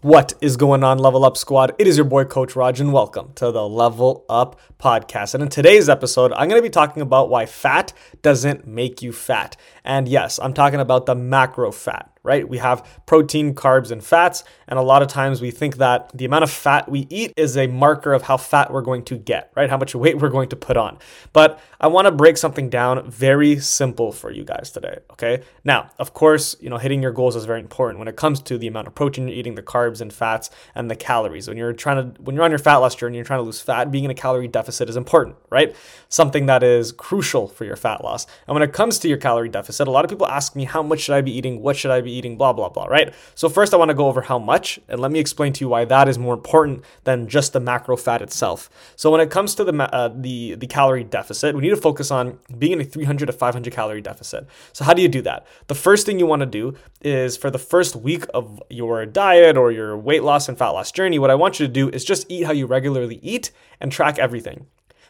What is going on, Level Up Squad? It is your boy, Coach Raj, and welcome to the Level Up Podcast. And in today's episode, I'm going to be talking about why fat doesn't make you fat. And yes, I'm talking about the macro fat right? We have protein, carbs, and fats. And a lot of times we think that the amount of fat we eat is a marker of how fat we're going to get, right? How much weight we're going to put on. But I want to break something down very simple for you guys today, okay? Now, of course, you know, hitting your goals is very important when it comes to the amount of protein you're eating, the carbs and fats, and the calories. When you're trying to, when you're on your fat loss journey, you're trying to lose fat, being in a calorie deficit is important, right? Something that is crucial for your fat loss. And when it comes to your calorie deficit, a lot of people ask me, how much should I be eating? What should I be eating, blah, blah, blah, right? So, first, I want to go over how much, and let me explain to you why that is more important than just the macro fat itself. So, when it comes to the, uh, the, the calorie deficit, we need to focus on being in a 300 to 500 calorie deficit. So, how do you do that? The first thing you want to do is for the first week of your diet or your weight loss and fat loss journey, what I want you to do is just eat how you regularly eat and track everything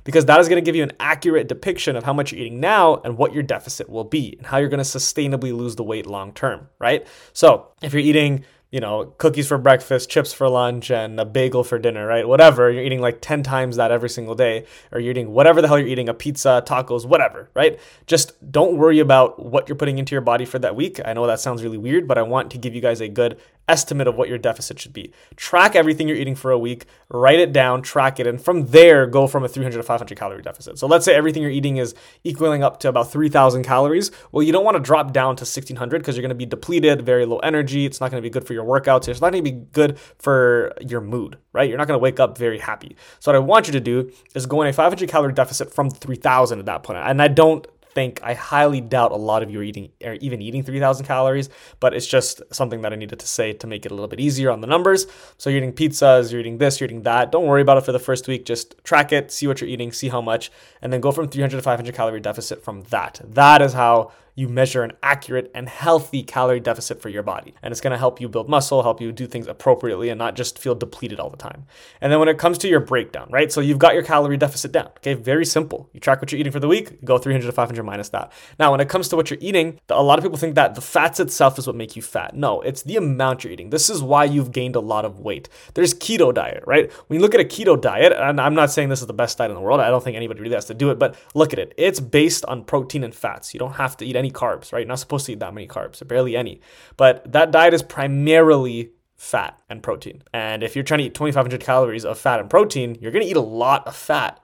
because that is going to give you an accurate depiction of how much you're eating now and what your deficit will be and how you're going to sustainably lose the weight long term, right? So, if you're eating you know, cookies for breakfast, chips for lunch, and a bagel for dinner, right? Whatever. You're eating like 10 times that every single day, or you're eating whatever the hell you're eating a pizza, tacos, whatever, right? Just don't worry about what you're putting into your body for that week. I know that sounds really weird, but I want to give you guys a good estimate of what your deficit should be. Track everything you're eating for a week, write it down, track it, and from there go from a 300 to 500 calorie deficit. So let's say everything you're eating is equaling up to about 3,000 calories. Well, you don't want to drop down to 1,600 because you're going to be depleted, very low energy. It's not going to be good for your workouts. It's not going to be good for your mood, right? You're not going to wake up very happy. So what I want you to do is go in a 500 calorie deficit from 3,000 at that point. And I don't think I highly doubt a lot of you are eating are even eating 3,000 calories, but it's just something that I needed to say to make it a little bit easier on the numbers. So you're eating pizzas, you're eating this, you're eating that. Don't worry about it for the first week. Just track it, see what you're eating, see how much, and then go from 300 to 500 calorie deficit from that. That is how you measure an accurate and healthy calorie deficit for your body. And it's gonna help you build muscle, help you do things appropriately, and not just feel depleted all the time. And then when it comes to your breakdown, right? So you've got your calorie deficit down. Okay, very simple. You track what you're eating for the week, go 300 to 500 minus that. Now, when it comes to what you're eating, a lot of people think that the fats itself is what make you fat. No, it's the amount you're eating. This is why you've gained a lot of weight. There's keto diet, right? When you look at a keto diet, and I'm not saying this is the best diet in the world, I don't think anybody really has to do it, but look at it. It's based on protein and fats. You don't have to eat any carbs right? Not supposed to eat that many carbs, or barely any. But that diet is primarily fat and protein. And if you're trying to eat 2,500 calories of fat and protein, you're going to eat a lot of fat.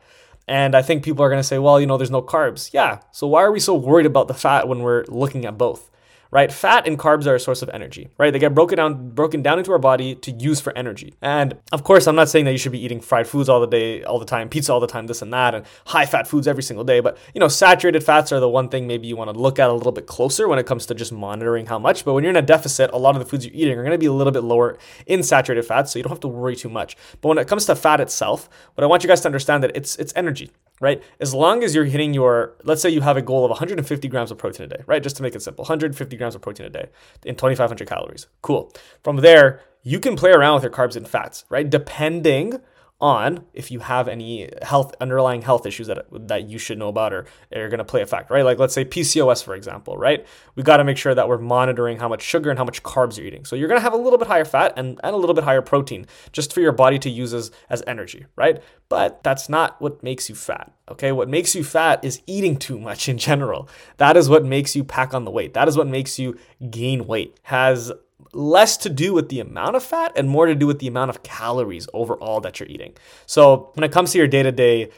And I think people are going to say, well, you know, there's no carbs. Yeah. So why are we so worried about the fat when we're looking at both? Right? Fat and carbs are a source of energy, right? They get broken down broken down into our body to use for energy. And of course, I'm not saying that you should be eating fried foods all the day, all the time, pizza all the time, this and that, and high fat foods every single day. But you know, saturated fats are the one thing maybe you want to look at a little bit closer when it comes to just monitoring how much. But when you're in a deficit, a lot of the foods you're eating are going to be a little bit lower in saturated fats, so you don't have to worry too much. But when it comes to fat itself, what I want you guys to understand that it's it's energy right? As long as you're hitting your, let's say you have a goal of 150 grams of protein a day, right? Just to make it simple, 150 grams of protein a day in 2,500 calories. Cool. From there, you can play around with your carbs and fats, right? Depending on if you have any health underlying health issues that that you should know about or are going to play a factor, right? Like let's say PCOS for example, right? We got to make sure that we're monitoring how much sugar and how much carbs you're eating. So you're going to have a little bit higher fat and, and a little bit higher protein just for your body to use as, as energy, right? But that's not what makes you fat. Okay, what makes you fat is eating too much in general. That is what makes you pack on the weight. That is what makes you gain weight. Has less to do with the amount of fat and more to do with the amount of calories overall that you're eating. So, when it comes to your day to day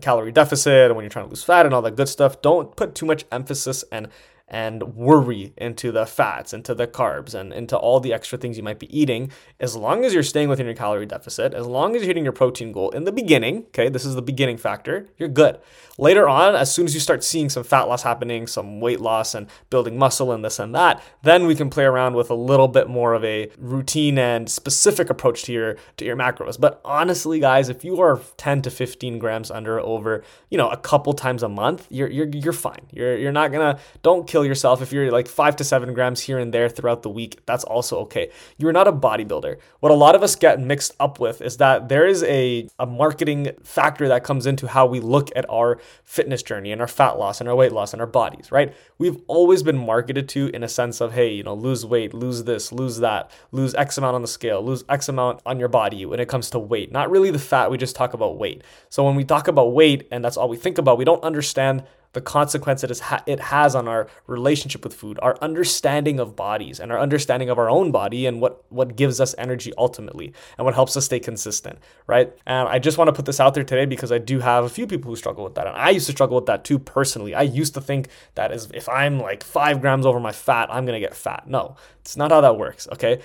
calorie deficit and when you're trying to lose fat and all that good stuff, don't put too much emphasis and and worry into the fats, into the carbs, and into all the extra things you might be eating. As long as you're staying within your calorie deficit, as long as you're hitting your protein goal in the beginning, okay, this is the beginning factor, you're good. Later on, as soon as you start seeing some fat loss happening, some weight loss, and building muscle and this and that, then we can play around with a little bit more of a routine and specific approach to your to your macros. But honestly, guys, if you are 10 to 15 grams under over, you know, a couple times a month, you're you're you're fine. You're you're not gonna don't kill yourself, if you're like five to seven grams here and there throughout the week, that's also okay. You're not a bodybuilder. What a lot of us get mixed up with is that there is a, a marketing factor that comes into how we look at our fitness journey and our fat loss and our weight loss and our bodies, right? We've always been marketed to in a sense of, hey, you know, lose weight, lose this, lose that, lose X amount on the scale, lose X amount on your body when it comes to weight. Not really the fat, we just talk about weight. So when we talk about weight and that's all we think about, we don't understand the consequence ha- it has on our relationship with food, our understanding of bodies, and our understanding of our own body and what, what gives us energy ultimately and what helps us stay consistent, right? And I just want to put this out there today because I do have a few people who struggle with that. And I used to struggle with that too personally. I used to think that is if I'm like five grams over my fat, I'm going to get fat. No, it's not how that works, okay?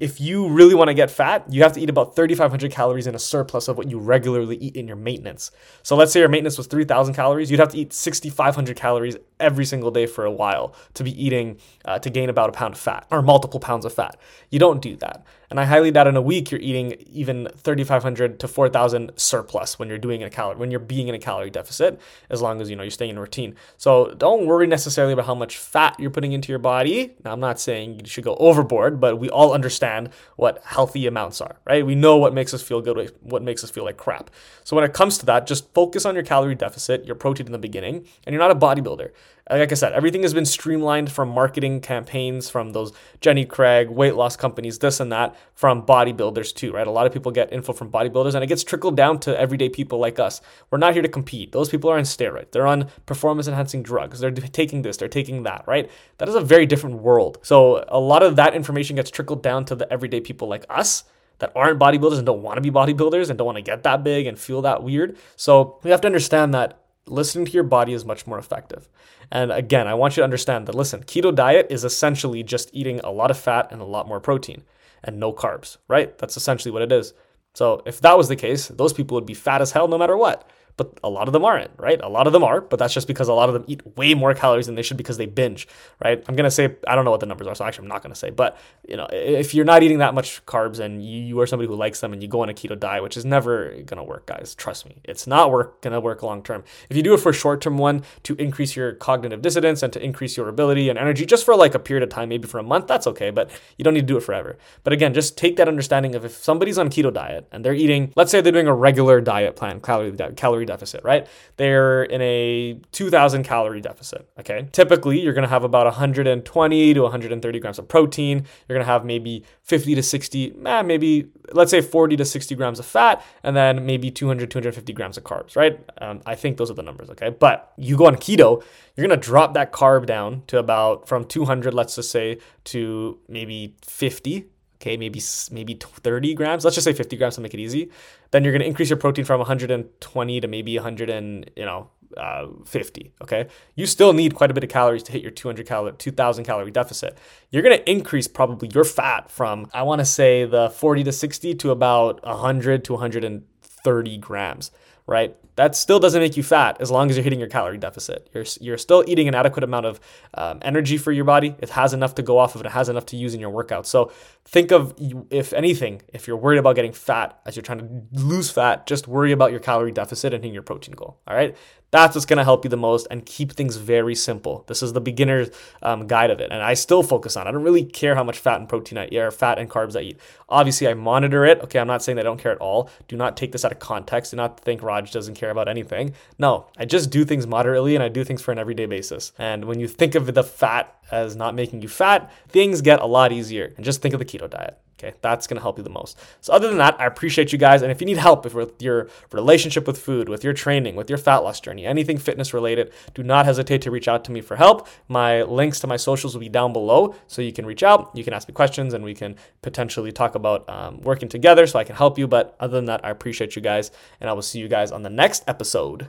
If you really want to get fat, you have to eat about 3,500 calories in a surplus of what you regularly eat in your maintenance. So let's say your maintenance was 3,000 calories, you'd have to eat 6,500 calories every single day for a while to be eating uh, to gain about a pound of fat or multiple pounds of fat. You don't do that. And I highly doubt in a week you're eating even 3,500 to 4,000 surplus when you're doing a calorie when you're being in a calorie deficit, as long as you know you're staying in routine. So don't worry necessarily about how much fat you're putting into your body. Now I'm not saying you should go overboard, but we all understand what healthy amounts are, right? We know what makes us feel good, what makes us feel like crap. So when it comes to that, just focus on your calorie deficit, your protein in the beginning, and you're not a bodybuilder like I said, everything has been streamlined from marketing campaigns, from those Jenny Craig weight loss companies, this and that, from bodybuilders too, right? A lot of people get info from bodybuilders and it gets trickled down to everyday people like us. We're not here to compete. Those people are on steroids. They're on performance enhancing drugs. They're taking this, they're taking that, right? That is a very different world. So a lot of that information gets trickled down to the everyday people like us that aren't bodybuilders and don't want to be bodybuilders and don't want to get that big and feel that weird. So we have to understand that listening to your body is much more effective. And again, I want you to understand that listen, keto diet is essentially just eating a lot of fat and a lot more protein and no carbs, right? That's essentially what it is. So if that was the case, those people would be fat as hell no matter what but a lot of them aren't, right? A lot of them are, but that's just because a lot of them eat way more calories than they should because they binge, right? I'm gonna say I don't know what the numbers are, so actually I'm not gonna say, but you know, if you're not eating that much carbs and you, you are somebody who likes them and you go on a keto diet, which is never gonna work, guys, trust me, it's not work gonna work long term. If you do it for a short term one to increase your cognitive dissonance and to increase your ability and energy, just for like a period of time, maybe for a month, that's okay, but you don't need to do it forever. But again, just take that understanding of if somebody's on keto diet and they're eating, let's say they're doing a regular diet plan, calorie calorie calorie deficit, right? They're in a 2000 calorie deficit, okay? Typically, you're gonna have about 120 to 130 grams of protein. You're gonna have maybe 50 to 60, eh, maybe let's say 40 to 60 grams of fat, and then maybe 200, 250 grams of carbs, right? Um, I think those are the numbers, okay? But you go on keto, you're gonna drop that carb down to about from 200, let's just say, to maybe 50 okay, maybe maybe 30 grams. Let's just say 50 grams to make it easy. Then you're going to increase your protein from 120 to maybe 100 and you know uh, 50. Okay, you still need quite a bit of calories to hit your 200 calorie 2,000 calorie deficit. You're going to increase probably your fat from I want to say the 40 to 60 to about 100 to 130 grams right? That still doesn't make you fat as long as you're hitting your calorie deficit. You're, you're still eating an adequate amount of um, energy for your body. It has enough to go off of it. Has enough to use in your workout. So think of, if anything, if you're worried about getting fat as you're trying to lose fat, just worry about your calorie deficit and hitting your protein goal. All right. That's what's going to help you the most and keep things very simple. This is the beginner's um, guide of it. And I still focus on. I don't really care how much fat and protein I eat or fat and carbs I eat. Obviously, I monitor it. Okay, I'm not saying I don't care at all. Do not take this out of context. Do not think Raj doesn't care about anything. No, I just do things moderately and I do things for an everyday basis. And when you think of the fat as not making you fat, things get a lot easier. And just think of the keto diet. Okay, that's gonna help you the most. So, other than that, I appreciate you guys. And if you need help with your relationship with food, with your training, with your fat loss journey, anything fitness related, do not hesitate to reach out to me for help. My links to my socials will be down below, so you can reach out, you can ask me questions, and we can potentially talk about um, working together so I can help you. But other than that, I appreciate you guys, and I will see you guys on the next episode.